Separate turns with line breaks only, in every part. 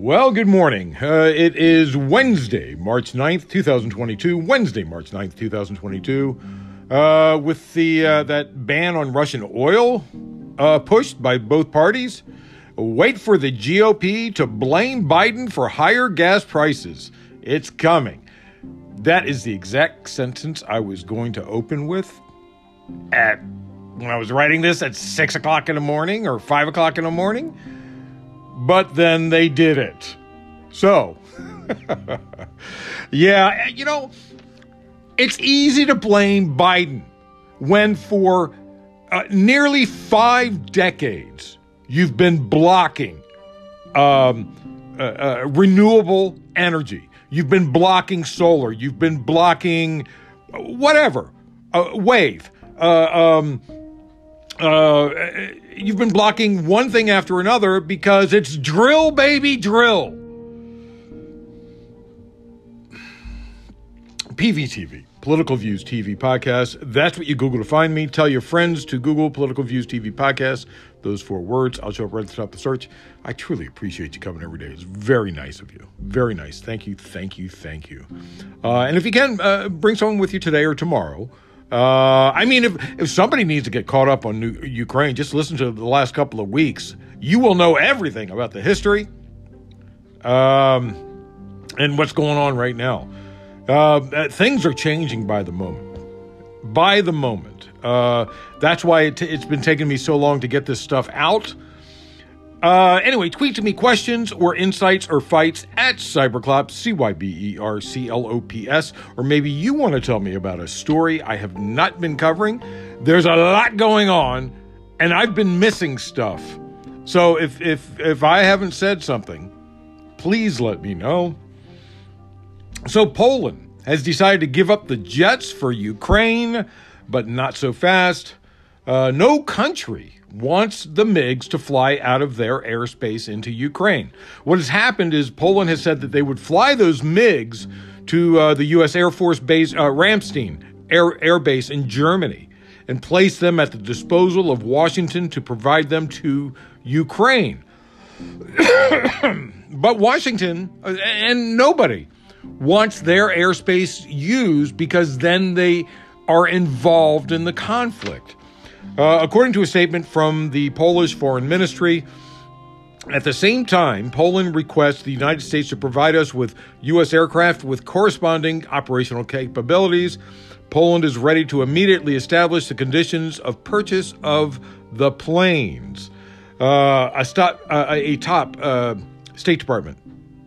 Well, good morning. Uh, it is Wednesday, March 9th, 2022. Wednesday, March 9th, 2022. Uh, with the uh, that ban on Russian oil uh, pushed by both parties. Wait for the GOP to blame Biden for higher gas prices. It's coming. That is the exact sentence I was going to open with at when I was writing this at six o'clock in the morning or five o'clock in the morning but then they did it. So, yeah, you know, it's easy to blame Biden when for uh, nearly five decades you've been blocking um, uh, uh, renewable energy. You've been blocking solar. You've been blocking whatever, uh, wave. Uh, um, uh, you've been blocking one thing after another because it's drill, baby, drill. PVTV, Political Views TV Podcast. That's what you Google to find me. Tell your friends to Google Political Views TV Podcast. Those four words. I'll show up right at the top of the search. I truly appreciate you coming every day. It's very nice of you. Very nice. Thank you, thank you, thank you. Uh, and if you can, uh, bring someone with you today or tomorrow. Uh, I mean, if, if somebody needs to get caught up on New, Ukraine, just listen to the last couple of weeks. You will know everything about the history um, and what's going on right now. Uh, things are changing by the moment. By the moment. Uh, that's why it t- it's been taking me so long to get this stuff out. Uh, anyway, tweet to me questions or insights or fights at Cyberclops, C Y B E R C L O P S, or maybe you want to tell me about a story I have not been covering. There's a lot going on, and I've been missing stuff. So if if if I haven't said something, please let me know. So Poland has decided to give up the jets for Ukraine, but not so fast. Uh, no country wants the MiGs to fly out of their airspace into Ukraine. What has happened is Poland has said that they would fly those MiGs to uh, the U.S. Air Force Base, uh, Ramstein Air, Air Base in Germany, and place them at the disposal of Washington to provide them to Ukraine. but Washington uh, and nobody wants their airspace used because then they are involved in the conflict. Uh, according to a statement from the Polish Foreign Ministry, at the same time, Poland requests the United States to provide us with U.S. aircraft with corresponding operational capabilities. Poland is ready to immediately establish the conditions of purchase of the planes. Uh, a, stop, uh, a top uh, State Department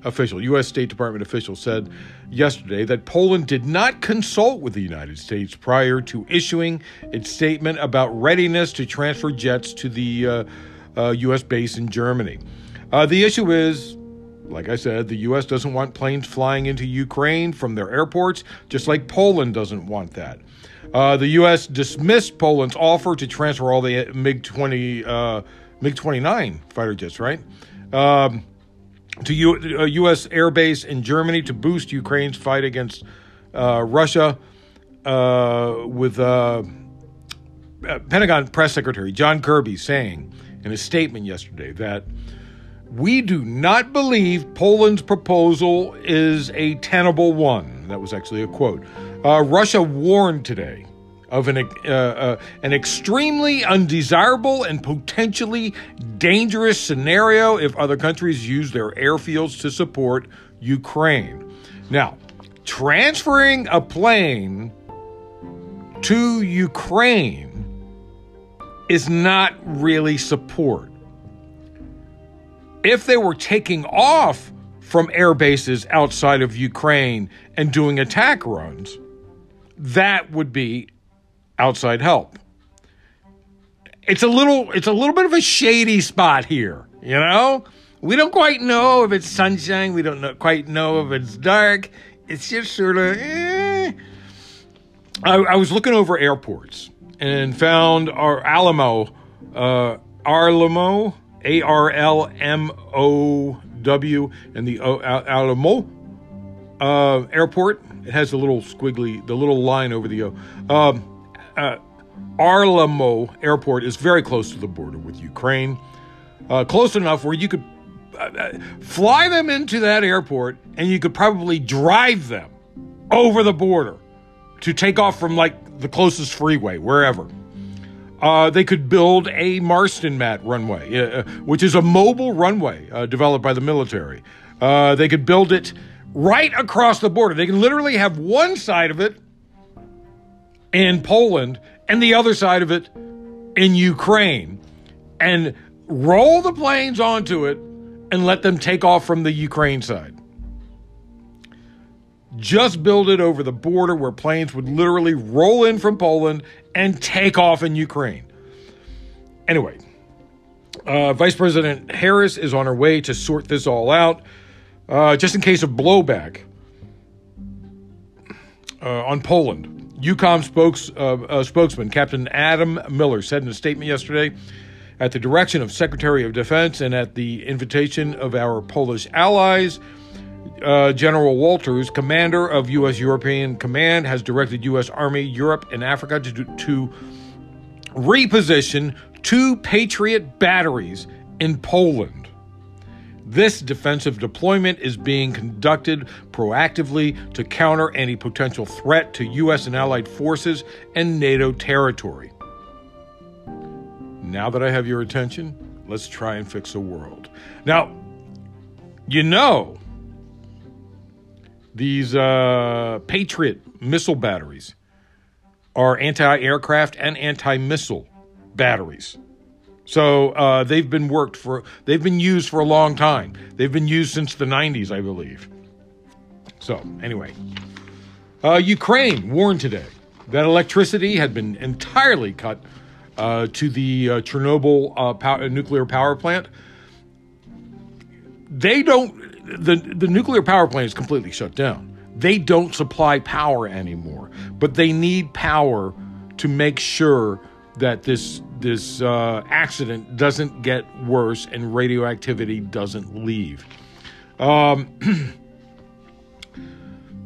official, U.S. State Department official, said yesterday that Poland did not consult with the United States prior to issuing its statement about readiness to transfer jets to the uh, uh, U.S. base in Germany. Uh, the issue is, like I said, the U.S. doesn't want planes flying into Ukraine from their airports, just like Poland doesn't want that. Uh, the U.S. dismissed Poland's offer to transfer all the MiG 20, uh, MiG 29 fighter jets, right? Um, to U- a U.S. airbase in Germany to boost Ukraine's fight against uh, Russia, uh, with uh, uh, Pentagon Press Secretary John Kirby saying in a statement yesterday that we do not believe Poland's proposal is a tenable one. That was actually a quote. Uh, Russia warned today of an, uh, uh, an extremely undesirable and potentially dangerous scenario if other countries use their airfields to support Ukraine. Now, transferring a plane to Ukraine is not really support. If they were taking off from air bases outside of Ukraine and doing attack runs, that would be outside help. It's a little it's a little bit of a shady spot here, you know? We don't quite know if it's sunshine, we don't know, quite know if it's dark. It's just sort of eh. I, I was looking over airports and found our Alamo, uh, Arlamo, A R L M O W, and the o, Alamo uh, airport. It has a little squiggly, the little line over the O. Um, uh, Arlamo Airport is very close to the border with Ukraine, uh, close enough where you could uh, fly them into that airport, and you could probably drive them over the border to take off from like the closest freeway, wherever. Uh, they could build a Marston Mat runway, uh, which is a mobile runway uh, developed by the military. Uh, they could build it right across the border. They can literally have one side of it in Poland and the other side of it in Ukraine and roll the planes onto it and let them take off from the Ukraine side. Just build it over the border where planes would literally roll in from Poland and take off in Ukraine. Anyway, uh, Vice President Harris is on her way to sort this all out, uh, just in case of blowback uh, on Poland. EUCOM spokes, uh, uh, spokesman Captain Adam Miller said in a statement yesterday at the direction of Secretary of Defense and at the invitation of our Polish allies uh, General Wolters, commander of U.S. European Command, has directed U.S. Army Europe and Africa to, to reposition two Patriot batteries in Poland. This defensive deployment is being conducted proactively to counter any potential threat to U.S. and allied forces and NATO territory. Now that I have your attention, let's try and fix the world. Now, you know these uh, Patriot missile batteries are anti aircraft and anti missile batteries. So uh, they've been worked for, they've been used for a long time. They've been used since the 90s, I believe. So, anyway, uh, Ukraine warned today that electricity had been entirely cut uh, to the uh, Chernobyl uh, pow- nuclear power plant. They don't the the nuclear power plant is completely shut down. They don't supply power anymore, but they need power to make sure that this this uh, accident doesn't get worse and radioactivity doesn't leave. Um,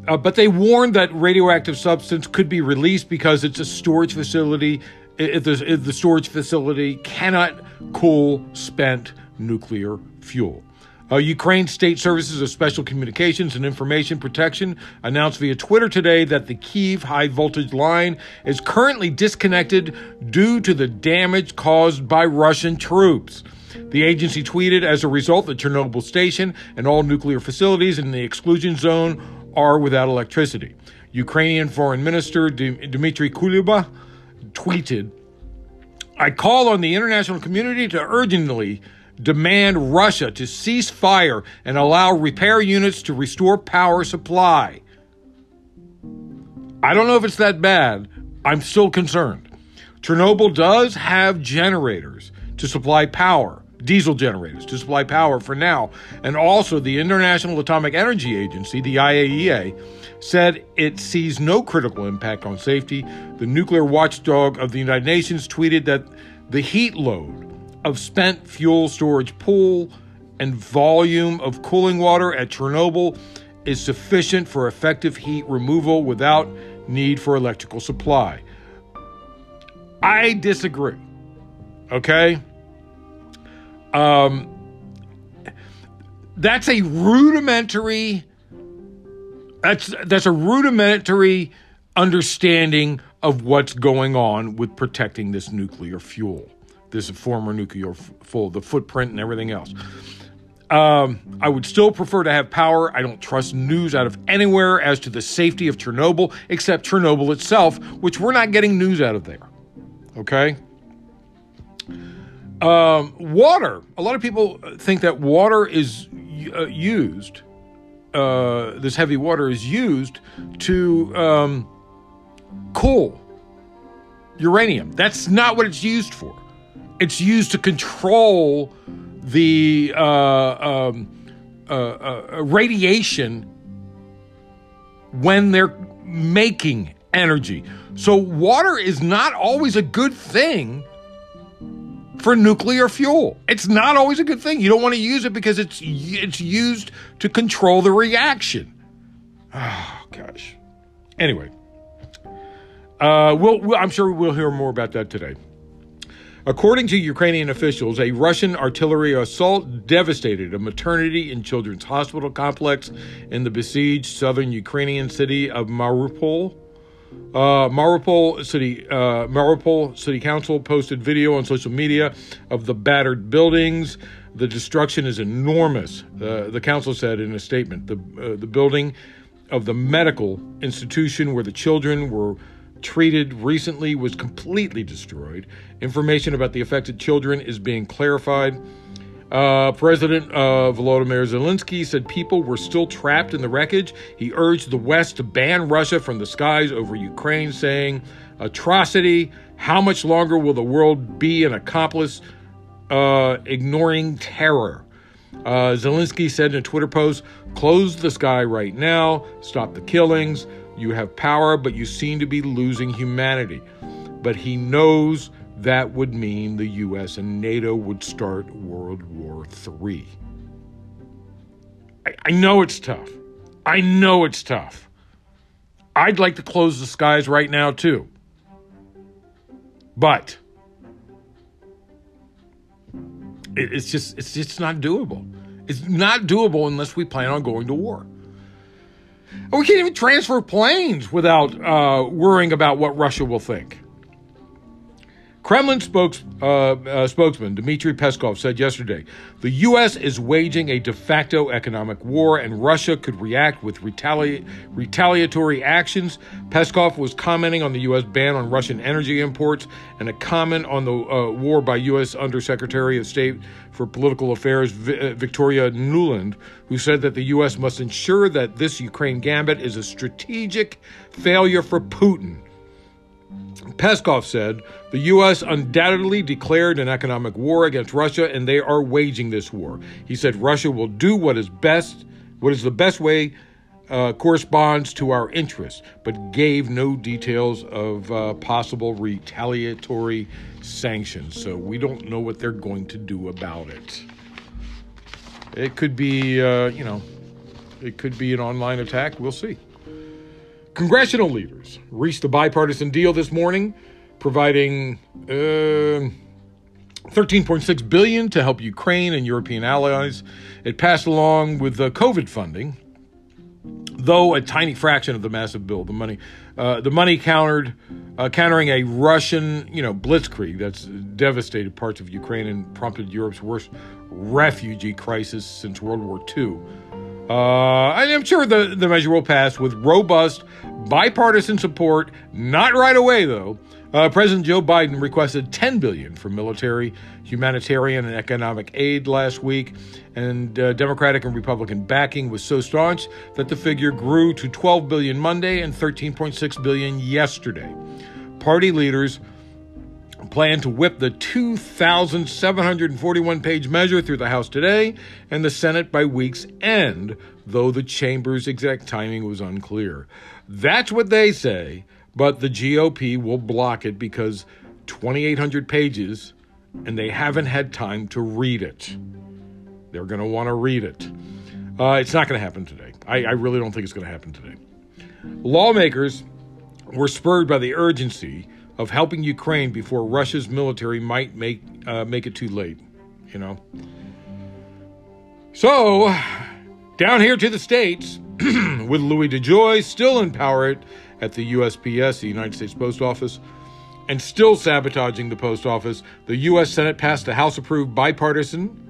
uh, but they warned that radioactive substance could be released because it's a storage facility. If if the storage facility cannot cool spent nuclear fuel. Uh, Ukraine State Services of Special Communications and Information Protection announced via Twitter today that the Kiev high voltage line is currently disconnected due to the damage caused by Russian troops. The agency tweeted as a result, the Chernobyl station and all nuclear facilities in the exclusion zone are without electricity. Ukrainian Foreign Minister Dmitry Kuleba tweeted, I call on the international community to urgently demand Russia to cease fire and allow repair units to restore power supply. I don't know if it's that bad. I'm still concerned. Chernobyl does have generators to supply power, diesel generators to supply power for now. And also, the International Atomic Energy Agency, the IAEA, said it sees no critical impact on safety. The nuclear watchdog of the United Nations tweeted that the heat load of spent fuel storage pool and volume of cooling water at Chernobyl is sufficient for effective heat removal without need for electrical supply. I disagree. Okay? Um, that's a rudimentary that's that's a rudimentary understanding of what's going on with protecting this nuclear fuel this former nuclear full, the footprint and everything else. Um, I would still prefer to have power. I don't trust news out of anywhere as to the safety of Chernobyl, except Chernobyl itself, which we're not getting news out of there. Okay? Um, water. A lot of people think that water is uh, used, uh, this heavy water is used to um, cool uranium. That's not what it's used for it's used to control the uh, um, uh, uh, radiation when they're making energy. So, water is not always a good thing for nuclear fuel. It's not always a good thing. You don't want to use it because it's it's used to control the reaction. Oh gosh. Anyway, uh, we'll, we'll I'm sure we'll hear more about that today. According to Ukrainian officials, a Russian artillery assault devastated a maternity and children's hospital complex in the besieged southern Ukrainian city of Mariupol. Uh, Mariupol City uh, Mariupol City Council posted video on social media of the battered buildings. The destruction is enormous. The council said in a statement. The uh, the building of the medical institution where the children were treated recently was completely destroyed. Information about the affected children is being clarified. Uh, President uh, Volodymyr Zelensky said people were still trapped in the wreckage. He urged the West to ban Russia from the skies over Ukraine, saying, Atrocity, how much longer will the world be an accomplice uh, ignoring terror? Uh, Zelensky said in a Twitter post, Close the sky right now, stop the killings. You have power, but you seem to be losing humanity. But he knows that would mean the US and NATO would start World War III. I, I know it's tough. I know it's tough. I'd like to close the skies right now, too. But it, it's just it's just not doable. It's not doable unless we plan on going to war. We can't even transfer planes without uh, worrying about what Russia will think. Kremlin spokes, uh, uh, spokesman Dmitry Peskov said yesterday the U.S. is waging a de facto economic war and Russia could react with retali- retaliatory actions. Peskov was commenting on the U.S. ban on Russian energy imports and a comment on the uh, war by U.S. Undersecretary of State for Political Affairs v- uh, Victoria Nuland, who said that the U.S. must ensure that this Ukraine gambit is a strategic failure for Putin Peskov said the U.S. undoubtedly declared an economic war against Russia, and they are waging this war. He said Russia will do what is best, what is the best way uh, corresponds to our interests, but gave no details of uh, possible retaliatory sanctions. So we don't know what they're going to do about it. It could be, uh, you know, it could be an online attack. We'll see. Congressional leaders reached a bipartisan deal this morning, providing uh, 13.6 billion to help Ukraine and European allies. It passed along with the COVID funding, though a tiny fraction of the massive bill. The money, uh, the money countered, uh, countering a Russian, you know, blitzkrieg that's devastated parts of Ukraine and prompted Europe's worst refugee crisis since World War II. Uh, I'm sure the, the measure will pass with robust bipartisan support. Not right away, though. Uh, President Joe Biden requested 10 billion for military, humanitarian, and economic aid last week, and uh, Democratic and Republican backing was so staunch that the figure grew to 12 billion Monday and 13.6 billion yesterday. Party leaders plan to whip the 2,741 page measure through the House today and the Senate by week's end, though the chamber's exact timing was unclear. That's what they say, but the GOP will block it because 2,800 pages and they haven't had time to read it. They're going to want to read it. Uh, it's not going to happen today. I, I really don't think it's going to happen today. Lawmakers were spurred by the urgency of helping Ukraine before Russia's military might make uh, make it too late. You know. So, down here to the states, with Louis DeJoy still in power at the USPS, the United States Post Office, and still sabotaging the post office, the U.S. Senate passed a House-approved bipartisan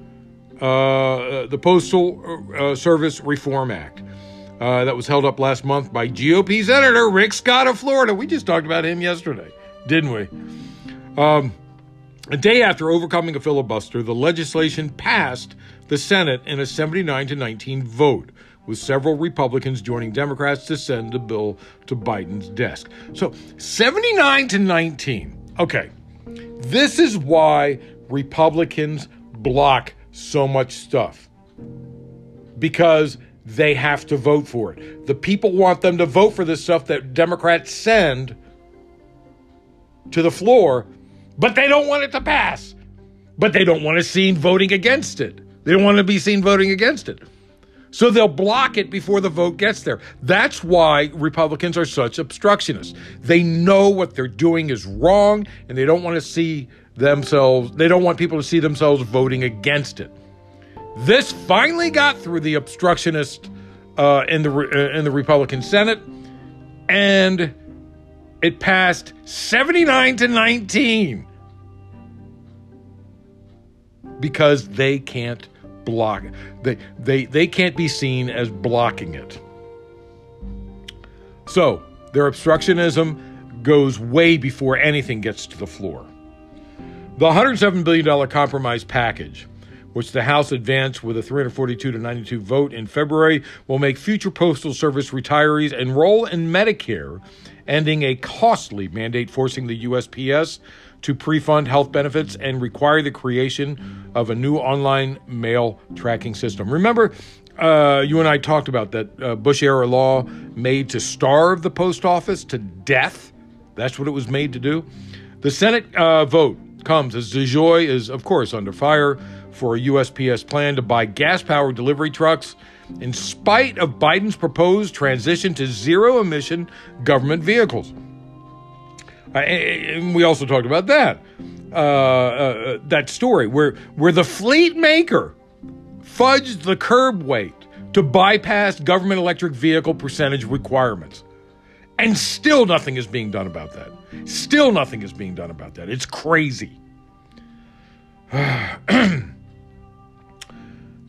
uh, the Postal uh, Service Reform Act. Uh, that was held up last month by GOP Senator Rick Scott of Florida. We just talked about him yesterday didn't we? Um, a day after overcoming a filibuster, the legislation passed the Senate in a 79 to 19 vote, with several Republicans joining Democrats to send the bill to Biden's desk. So 79 to 19. Okay. This is why Republicans block so much stuff. Because they have to vote for it. The people want them to vote for the stuff that Democrats send to the floor, but they don't want it to pass. But they don't want to see voting against it. They don't want to be seen voting against it. So they'll block it before the vote gets there. That's why Republicans are such obstructionists. They know what they're doing is wrong and they don't want to see themselves, they don't want people to see themselves voting against it. This finally got through the obstructionist uh, in the uh, in the Republican Senate, and it passed 79 to 19 because they can't block they they they can't be seen as blocking it. So, their obstructionism goes way before anything gets to the floor. The $107 billion compromise package, which the House advanced with a 342 to 92 vote in February, will make future Postal Service retirees enroll in Medicare, ending a costly mandate forcing the USPS to pre fund health benefits and require the creation of a new online mail tracking system. Remember, uh, you and I talked about that uh, Bush era law made to starve the post office to death. That's what it was made to do. The Senate uh, vote comes as DeJoy is, of course, under fire for a USPS plan to buy gas powered delivery trucks in spite of Biden's proposed transition to zero emission government vehicles. Uh, and we also talked about that. Uh, uh, that story where where the fleet maker fudged the curb weight to bypass government electric vehicle percentage requirements. And still nothing is being done about that. Still nothing is being done about that. It's crazy.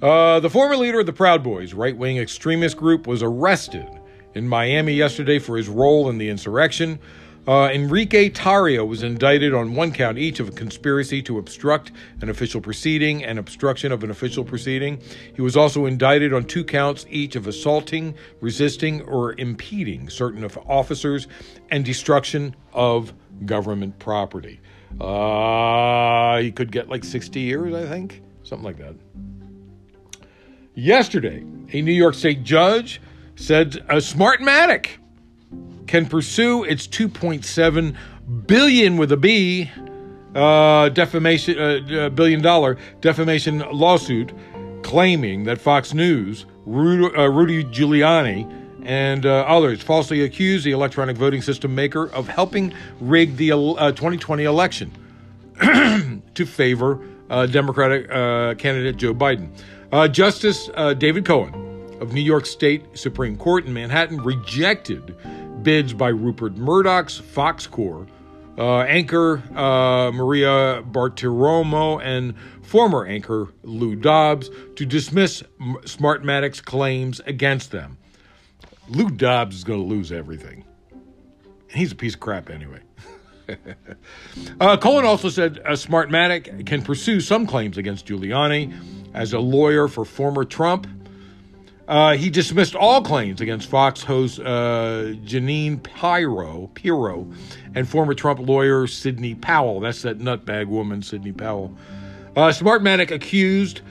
uh, the former leader of the Proud Boys, right wing extremist group, was arrested in Miami yesterday for his role in the insurrection. Uh, Enrique Tarrio was indicted on one count each of conspiracy to obstruct an official proceeding and obstruction of an official proceeding. He was also indicted on two counts each of assaulting, resisting, or impeding certain officers and destruction of government property. Uh, he could get like 60 years, I think, something like that. Yesterday, a New York State judge said a Smartmatic can pursue its 2.7 billion with a B uh, defamation uh, uh, billion dollar defamation lawsuit claiming that Fox News, Rudy, uh, Rudy Giuliani, and uh, others falsely accused the electronic voting system maker of helping rig the uh, 2020 election to favor Democratic candidate Joe Biden. Justice David Cohen of New York State Supreme Court in Manhattan rejected bids by Rupert Murdoch's Fox Corp, uh, anchor uh, Maria Bartiromo, and former anchor Lou Dobbs to dismiss Smartmatic's claims against them. Lou Dobbs is going to lose everything. He's a piece of crap anyway. uh, Cohen also said uh, Smartmatic can pursue some claims against Giuliani as a lawyer for former Trump uh, he dismissed all claims against Fox host uh, Jeanine Pirro, Pirro and former Trump lawyer Sidney Powell. That's that nutbag woman, Sidney Powell. Uh, Smartmatic accused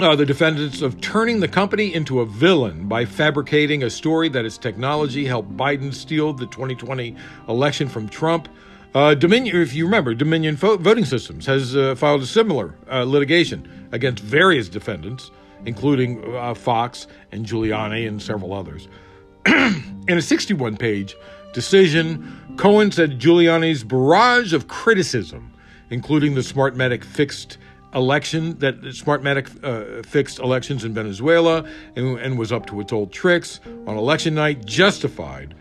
uh, the defendants of turning the company into a villain by fabricating a story that its technology helped Biden steal the 2020 election from Trump. Uh, Dominion, if you remember, Dominion Voting Systems has uh, filed a similar uh, litigation against various defendants including uh, Fox and Giuliani and several others. In a 61 page decision, Cohen said Giuliani's barrage of criticism, including the Smartmatic fixed election that Smartmatic uh, fixed elections in Venezuela and, and was up to its old tricks on election night, justified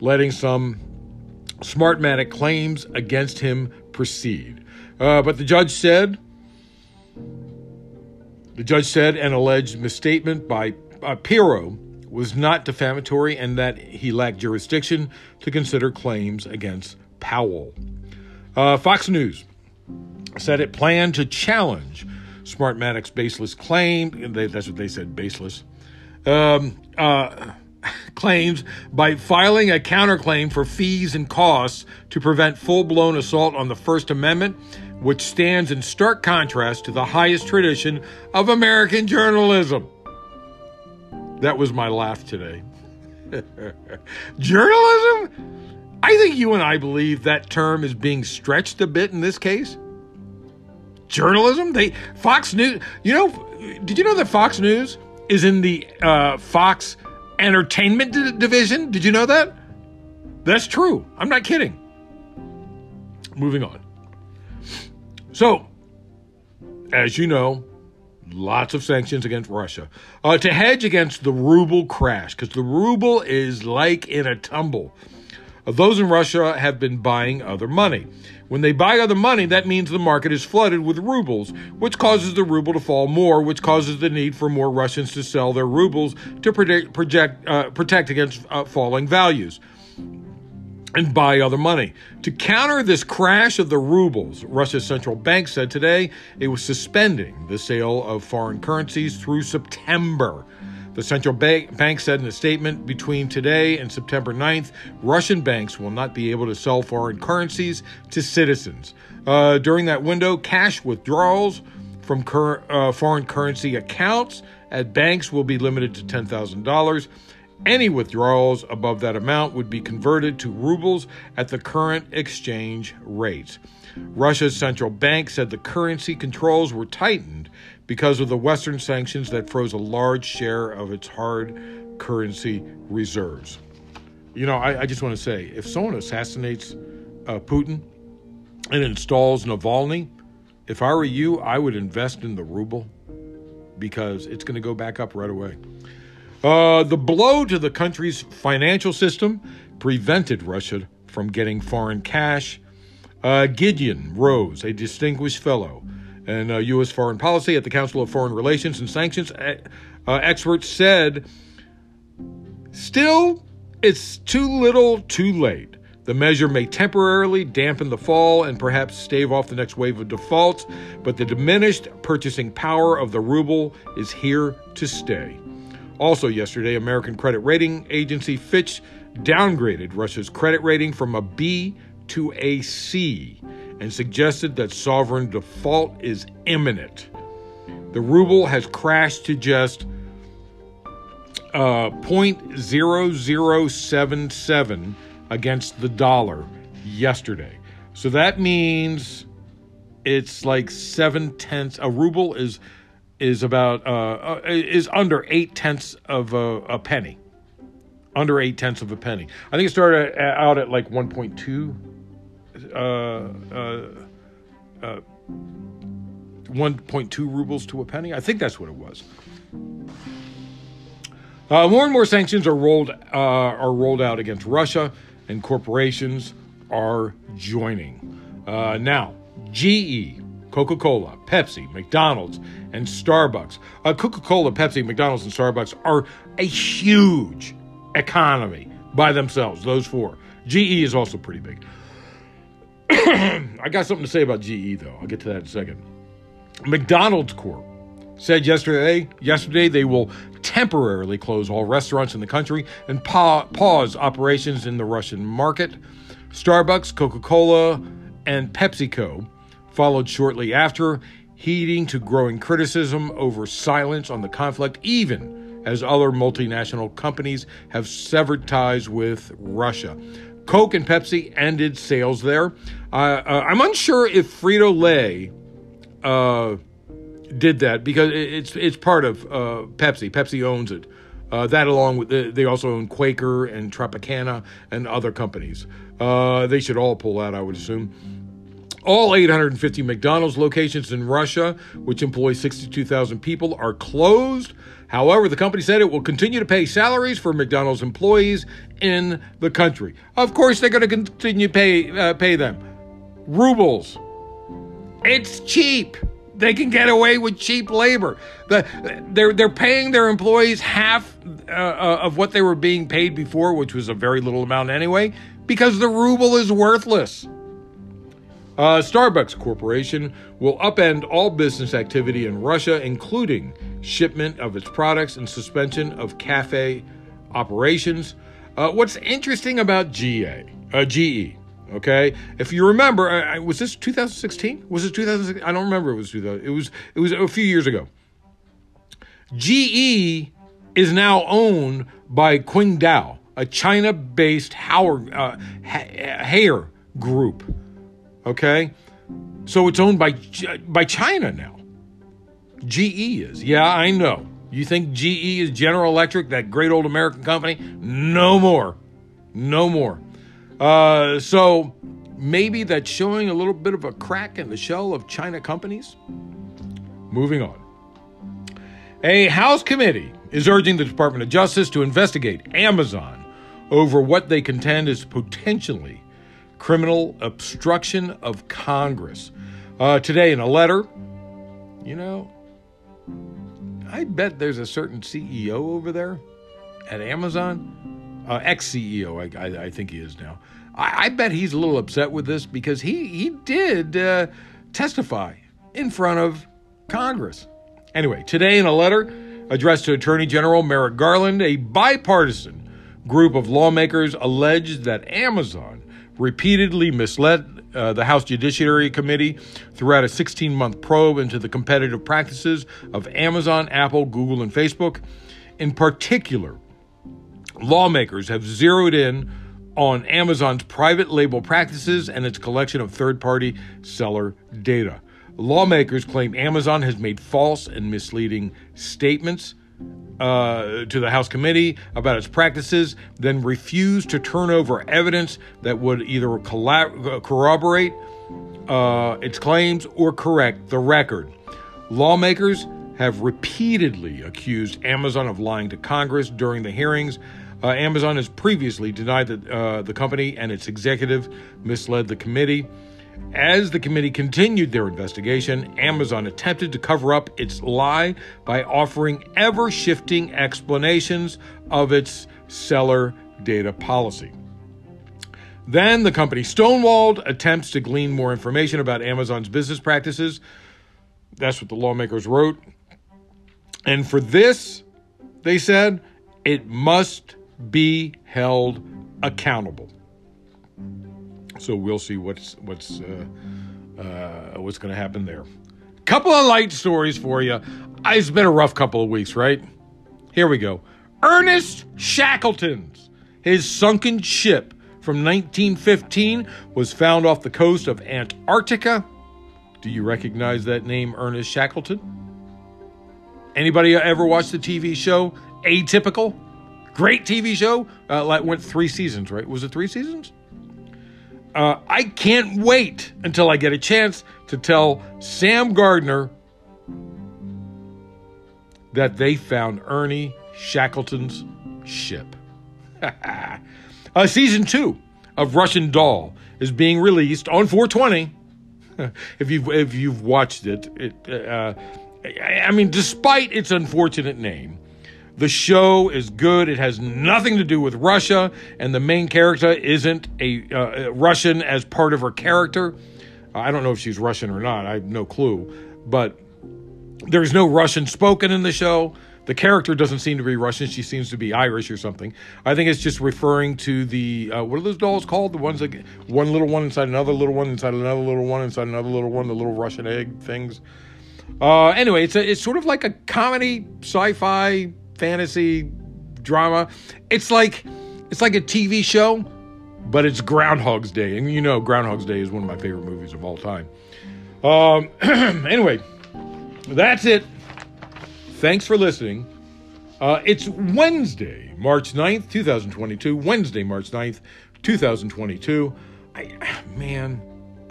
letting some Smartmatic claims against him proceed. Uh, but the judge said the judge said an alleged misstatement by uh, Pirro was not defamatory and that he lacked jurisdiction to consider claims against Powell. Uh, Fox News said it planned to challenge Smartmatic's baseless claim. That's what they said, baseless. Um, uh, claims by filing a counterclaim for fees and costs to prevent full blown assault on the First Amendment which stands in stark contrast to the highest tradition of American journalism. That was my laugh today. journalism? I think you and I believe that term is being stretched a bit in this case. Journalism? They Fox News, you know, did you know that Fox News is in the uh, Fox Entertainment d- division. Did you know that? That's true. I'm not kidding. Moving on. So, as you know, lots of sanctions against Russia uh, to hedge against the ruble crash because the ruble is like in a tumble. Those in Russia have been buying other money. When they buy other money, that means the market is flooded with rubles, which causes the ruble to fall more, which causes the need for more Russians to sell their rubles to predict, project, uh, protect against uh, falling values and buy other money. To counter this crash of the rubles, Russia's central bank said today it was suspending the sale of foreign currencies through September. The central bank said in a statement between today and September 9th, Russian banks will not be able to sell foreign currencies to citizens. Uh, during that window, cash withdrawals from cur- uh, foreign currency accounts at banks will be limited to $10,000. Any withdrawals above that amount would be converted to rubles at the current exchange rate. Russia's central bank said the currency controls were tightened because of the Western sanctions that froze a large share of its hard currency reserves. You know, I, I just want to say if someone assassinates uh, Putin and installs Navalny, if I were you, I would invest in the ruble because it's going to go back up right away. Uh, the blow to the country's financial system prevented Russia from getting foreign cash. Uh, Gideon Rose, a distinguished fellow in uh, U.S. foreign policy at the Council of Foreign Relations and Sanctions uh, uh, experts, said, Still, it's too little, too late. The measure may temporarily dampen the fall and perhaps stave off the next wave of defaults, but the diminished purchasing power of the ruble is here to stay. Also, yesterday, American credit rating agency Fitch downgraded Russia's credit rating from a B to a C and suggested that sovereign default is imminent. The ruble has crashed to just uh, 0.0077 against the dollar yesterday. So that means it's like seven tenths. A ruble is is about uh, uh, is under eight tenths of a, a, penny, under eight tenths of a penny. I think it started out at like one uh, uh, uh, one point two rubles to a penny. I think that's what it was. Uh, more and more sanctions are rolled are rolled out against Russia, and corporations are joining. now, GE Coca Cola, Pepsi, McDonald's, and Starbucks. Uh, Coca Cola, Pepsi, McDonald's, and Starbucks are a huge economy by themselves, those four. GE is also pretty big. I got something to say about GE, though. I'll get to that in a second. McDonald's Corp said yesterday yesterday they will temporarily close all restaurants in the country and pa- pause operations in the Russian market. Starbucks, Coca-Cola, and PepsiCo followed shortly after, heeding to growing criticism over silence on the conflict, even as other multinational companies have severed ties with Russia. Coke and Pepsi ended sales there. Uh, uh, I'm unsure if Frito Lay uh, did that because it's it's part of uh, Pepsi. Pepsi owns it. Uh, that along with the, they also own Quaker and Tropicana and other companies. Uh, they should all pull out, I would assume. All 850 McDonald's locations in Russia, which employ 62,000 people, are closed. However, the company said it will continue to pay salaries for McDonald's employees in the country. Of course, they're going to continue to pay uh, pay them rubles. It's cheap. They can get away with cheap labor. The, they're they're paying their employees half uh, uh of what they were being paid before, which was a very little amount anyway, because the ruble is worthless. Uh, Starbucks Corporation will upend all business activity in Russia, including shipment of its products and suspension of cafe operations. Uh, what's interesting about GA, uh, GE, okay? If you remember, uh, was this 2016? Was it 2016? I don't remember. It was 2000. It was. It was a few years ago. GE is now owned by Qingdao, a China-based uh, hair group. Okay? So it's owned by by China now. GE is. Yeah, I know. You think GE is General Electric, that great old American company? No more. No more. Uh, so maybe that's showing a little bit of a crack in the shell of China companies. Moving on. A House committee is urging the Department of Justice to investigate Amazon over what they contend is potentially criminal obstruction of Congress. Uh, today, in a letter, you know, I bet there's a certain CEO over there at Amazon, uh, ex CEO, I, I, I, think he is now. I, I, bet he's a little upset with this because he he did uh, testify in front of Congress. Anyway, today in a letter addressed to Attorney General Merrick Garland, a bipartisan group of lawmakers alleged that Amazon repeatedly misled uh, the House Judiciary Committee throughout a 16 month probe into the competitive practices of Amazon, Apple, Google, and Facebook. In particular, lawmakers have zeroed in on Amazon's private label practices and its collection of third party seller data. Lawmakers claim Amazon has made false and misleading statements uh, to the House committee about its practices, then refused to turn over evidence that would either collab- corroborate uh, its claims or correct the record. Lawmakers have repeatedly accused Amazon of lying to Congress during the hearings. Uh, Amazon has previously denied that uh, the company and its executive misled the committee. As the committee continued their investigation, Amazon attempted to cover up its lie by offering ever shifting explanations of its seller data policy. Then the company stonewalled attempts to glean more information about Amazon's business practices. That's what the lawmakers wrote. And for this, they said, it must be held accountable. So we'll see what's what's uh, uh, what's going to happen there. Couple of light stories for you. It's been a rough couple of weeks, right? Here we go. Ernest Shackleton's his sunken ship from 1915 was found off the coast of Antarctica. Do you recognize that name, Ernest Shackleton? Anybody ever watched the TV show Atypical? Great TV show. Uh, went three seasons, right? Was it three seasons? Uh, I can't wait until I get a chance to tell Sam Gardner that they found Ernie Shackleton's ship. uh, season two of Russian Doll is being released on 420. if you've if you've watched it, it uh, I mean, despite its unfortunate name, the show is good. It has nothing to do with Russia, and the main character isn't a uh, Russian as part of her character. I don't know if she's Russian or not. I have no clue. But there's no Russian spoken in the show. The character doesn't seem to be Russian. She seems to be Irish or something. I think it's just referring to the uh, what are those dolls called? The ones that one little one inside another little one inside another little one inside another little one. The little Russian egg things. Uh, anyway, it's a, it's sort of like a comedy, sci-fi fantasy drama. It's like it's like a TV show, but it's Groundhog's Day, and you know Groundhog's Day is one of my favorite movies of all time. Um, anyway, that's it. Thanks for listening. Uh, it's Wednesday, March 9th, 2022. Wednesday, March 9th, 2022. I, man,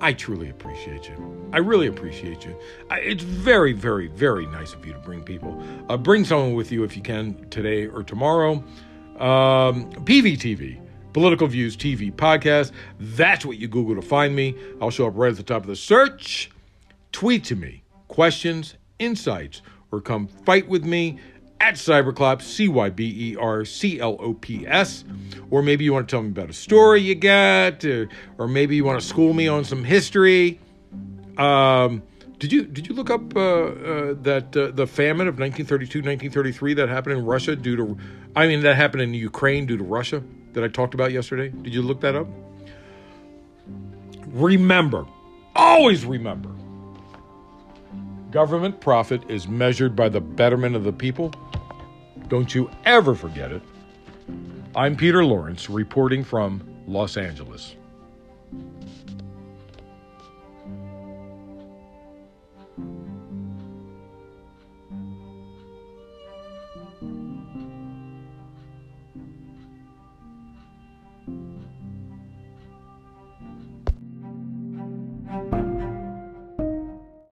I truly appreciate you. I really appreciate you. It's very, very, very nice of you to bring people. Uh, bring someone with you if you can today or tomorrow. Um, PVTV, Political Views TV podcast. That's what you Google to find me. I'll show up right at the top of the search. Tweet to me questions, insights, or come fight with me at Cyberclops, C Y B E R C L O P S. Or maybe you want to tell me about a story you got, or, or maybe you want to school me on some history. Um, did you did you look up uh, uh, that uh, the famine of 1932 1933 that happened in Russia due to I mean that happened in Ukraine due to Russia that I talked about yesterday? Did you look that up? Remember, always remember Government profit is measured by the betterment of the people. Don't you ever forget it. I'm Peter Lawrence reporting from Los Angeles.